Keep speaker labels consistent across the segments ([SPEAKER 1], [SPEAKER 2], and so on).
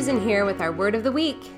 [SPEAKER 1] Susan here with our word of the week.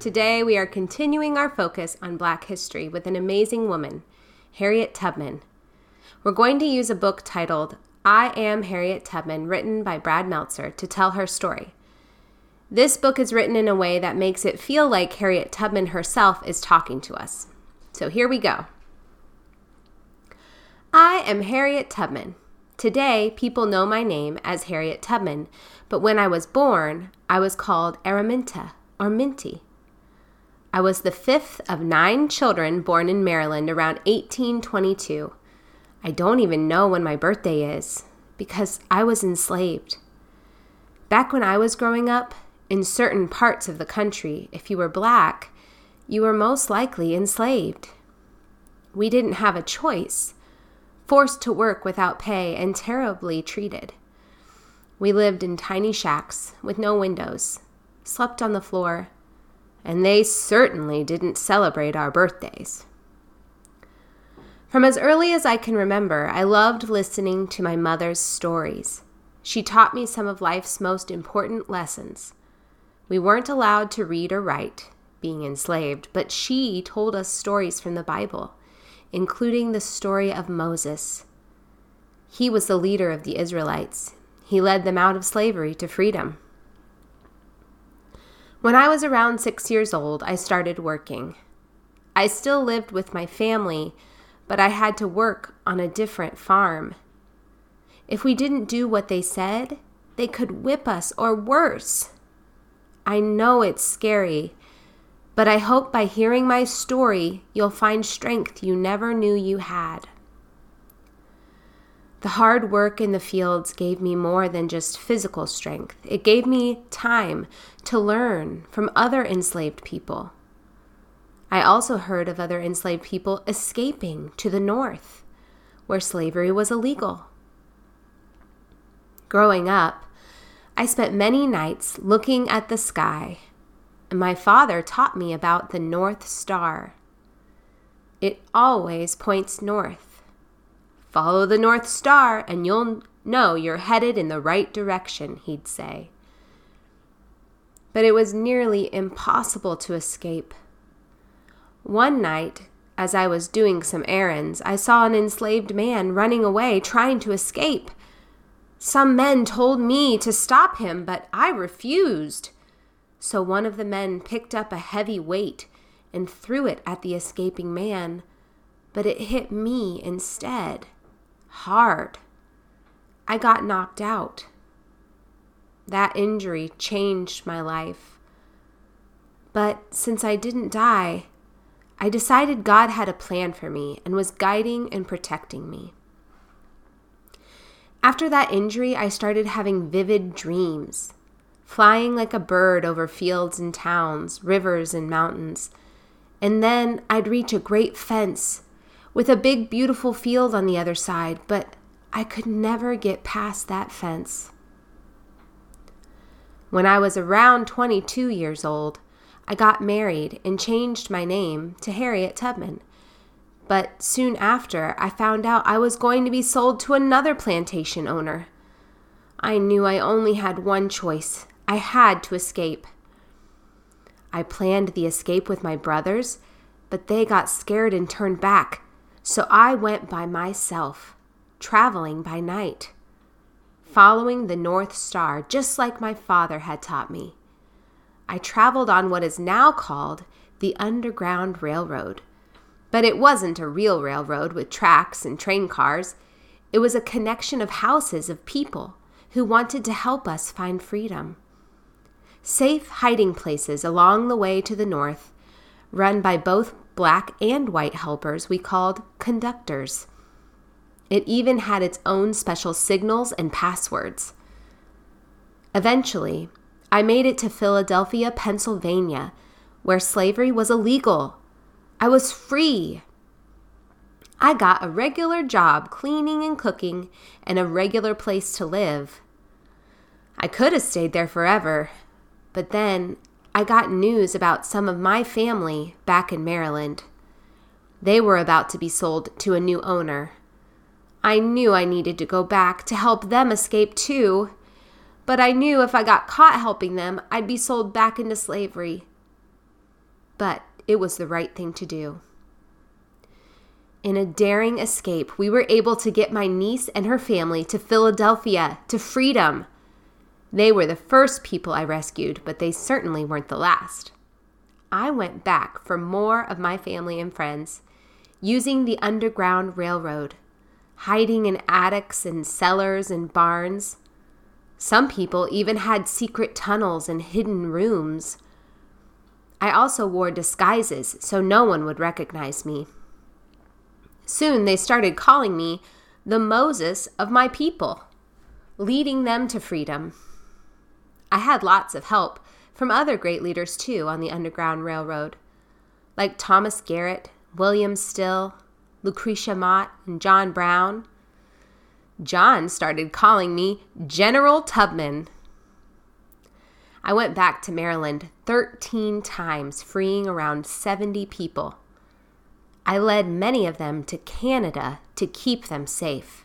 [SPEAKER 1] Today we are continuing our focus on Black history with an amazing woman, Harriet Tubman. We're going to use a book titled I Am Harriet Tubman, written by Brad Meltzer, to tell her story. This book is written in a way that makes it feel like Harriet Tubman herself is talking to us. So here we go. I am Harriet Tubman. Today, people know my name as Harriet Tubman, but when I was born, I was called Araminta or Minty. I was the fifth of nine children born in Maryland around 1822. I don't even know when my birthday is because I was enslaved. Back when I was growing up, in certain parts of the country, if you were black, you were most likely enslaved. We didn't have a choice forced to work without pay and terribly treated. We lived in tiny shacks with no windows, slept on the floor, and they certainly didn't celebrate our birthdays. From as early as I can remember, I loved listening to my mother's stories. She taught me some of life's most important lessons. We weren't allowed to read or write, being enslaved, but she told us stories from the Bible including the story of Moses. He was the leader of the Israelites. He led them out of slavery to freedom. When I was around six years old, I started working. I still lived with my family, but I had to work on a different farm. If we didn't do what they said, they could whip us or worse. I know it's scary, but I hope by hearing my story, you'll find strength you never knew you had. The hard work in the fields gave me more than just physical strength. It gave me time to learn from other enslaved people. I also heard of other enslaved people escaping to the north, where slavery was illegal. Growing up, I spent many nights looking at the sky my father taught me about the North Star. It always points north. Follow the North Star and you'll know you're headed in the right direction, he'd say. But it was nearly impossible to escape. One night, as I was doing some errands, I saw an enslaved man running away, trying to escape. Some men told me to stop him, but I refused. So one of the men picked up a heavy weight and threw it at the escaping man, but it hit me instead. Hard. I got knocked out. That injury changed my life. But since I didn't die, I decided God had a plan for me and was guiding and protecting me. After that injury, I started having vivid dreams flying like a bird over fields and towns, rivers and mountains. And then I'd reach a great fence with a big, beautiful field on the other side, but I could never get past that fence. When I was around 22 years old, I got married and changed my name to Harriet Tubman. But soon after, I found out I was going to be sold to another plantation owner. I knew I only had one choice, I had to escape. I planned the escape with my brothers, but they got scared and turned back, so I went by myself, traveling by night, following the North Star just like my father had taught me. I traveled on what is now called the Underground Railroad. But it wasn't a real railroad with tracks and train cars. It was a connection of houses of people who wanted to help us find freedom safe hiding places along the way to the north, run by both black and white helpers we called conductors. It even had its own special signals and passwords. Eventually, I made it to Philadelphia, Pennsylvania, where slavery was illegal. I was free. I got a regular job cleaning and cooking and a regular place to live. I could have stayed there forever, but then I got news about some of my family back in Maryland. They were about to be sold to a new owner. I knew I needed to go back to help them escape too, but I knew if I got caught helping them, I'd be sold back into slavery. But it was the right thing to do. In a daring escape, we were able to get my niece and her family to Philadelphia, to freedom. They were the first people I rescued, but they certainly weren't the last. I went back for more of my family and friends, using the Underground Railroad, hiding in attics and cellars and barns. Some people even had secret tunnels and hidden rooms. I also wore disguises so no one would recognize me. Soon they started calling me the Moses of my people, leading them to freedom. I had lots of help from other great leaders too on the Underground Railroad, like Thomas Garrett, William Still, Lucretia Mott, and John Brown. John started calling me General Tubman. I went back to Maryland 13 times, freeing around 70 people. I led many of them to Canada to keep them safe.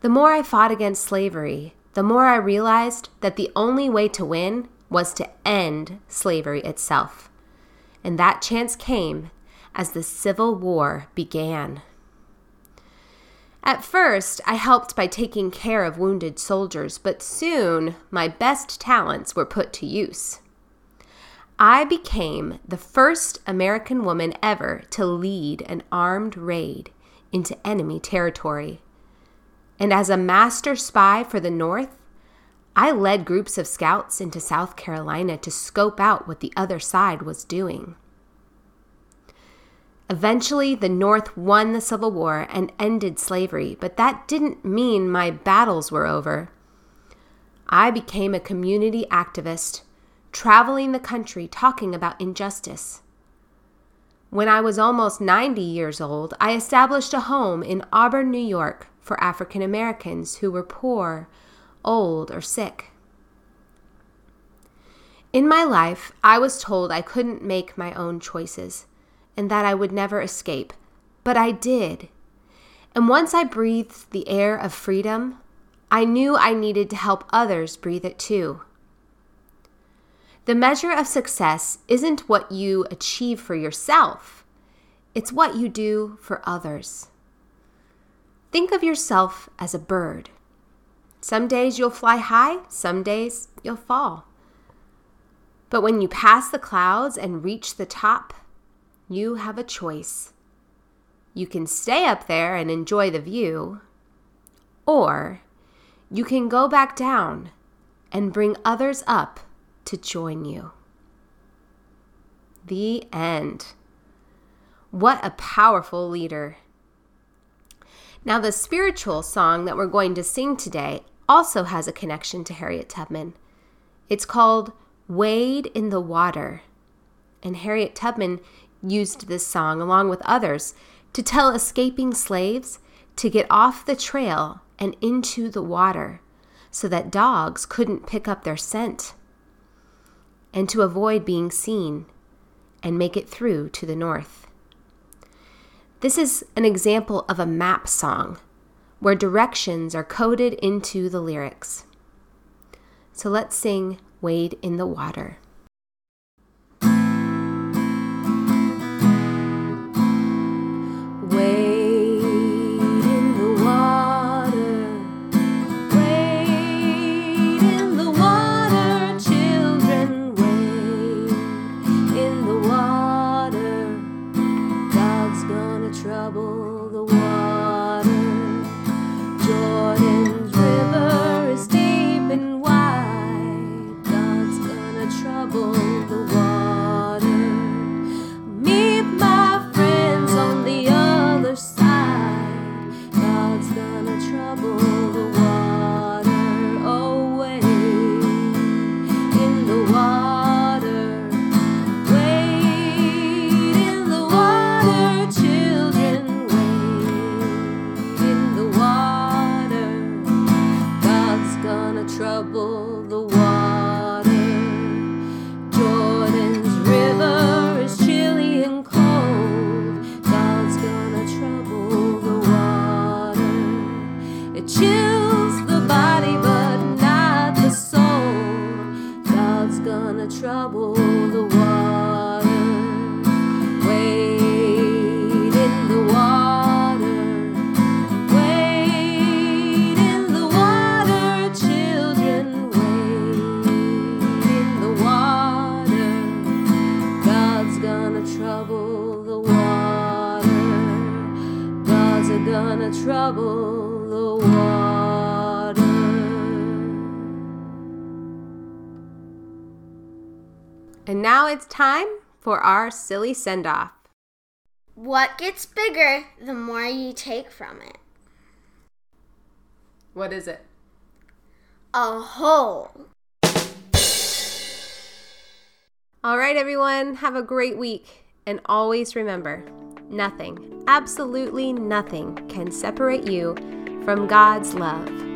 [SPEAKER 1] The more I fought against slavery, the more I realized that the only way to win was to end slavery itself. And that chance came as the Civil War began. At first, I helped by taking care of wounded soldiers, but soon my best talents were put to use. I became the first American woman ever to lead an armed raid into enemy territory. And as a master spy for the North, I led groups of scouts into South Carolina to scope out what the other side was doing. Eventually, the North won the Civil War and ended slavery, but that didn't mean my battles were over. I became a community activist traveling the country talking about injustice. When I was almost 90 years old, I established a home in Auburn, New York for African Americans who were poor, old, or sick. In my life, I was told I couldn't make my own choices and that I would never escape, but I did. And once I breathed the air of freedom, I knew I needed to help others breathe it too. The measure of success isn't what you achieve for yourself, it's what you do for others. Think of yourself as a bird. Some days you'll fly high, some days you'll fall. But when you pass the clouds and reach the top, you have a choice. You can stay up there and enjoy the view, or you can go back down and bring others up to join you. The end. What a powerful leader. Now, the spiritual song that we're going to sing today also has a connection to Harriet Tubman. It's called Wade in the Water. And Harriet Tubman used this song, along with others, to tell escaping slaves to get off the trail and into the water so that dogs couldn't pick up their scent and to avoid being seen and make it through to the north. This is an example of a map song where directions are coded into the lyrics. So let's sing Wade in the Water.
[SPEAKER 2] The trouble.
[SPEAKER 1] Now it's time for our silly send off.
[SPEAKER 3] What gets bigger the more you take from it?
[SPEAKER 1] What is it?
[SPEAKER 3] A hole.
[SPEAKER 1] All right, everyone, have a great week. And always remember nothing, absolutely nothing, can separate you from God's love.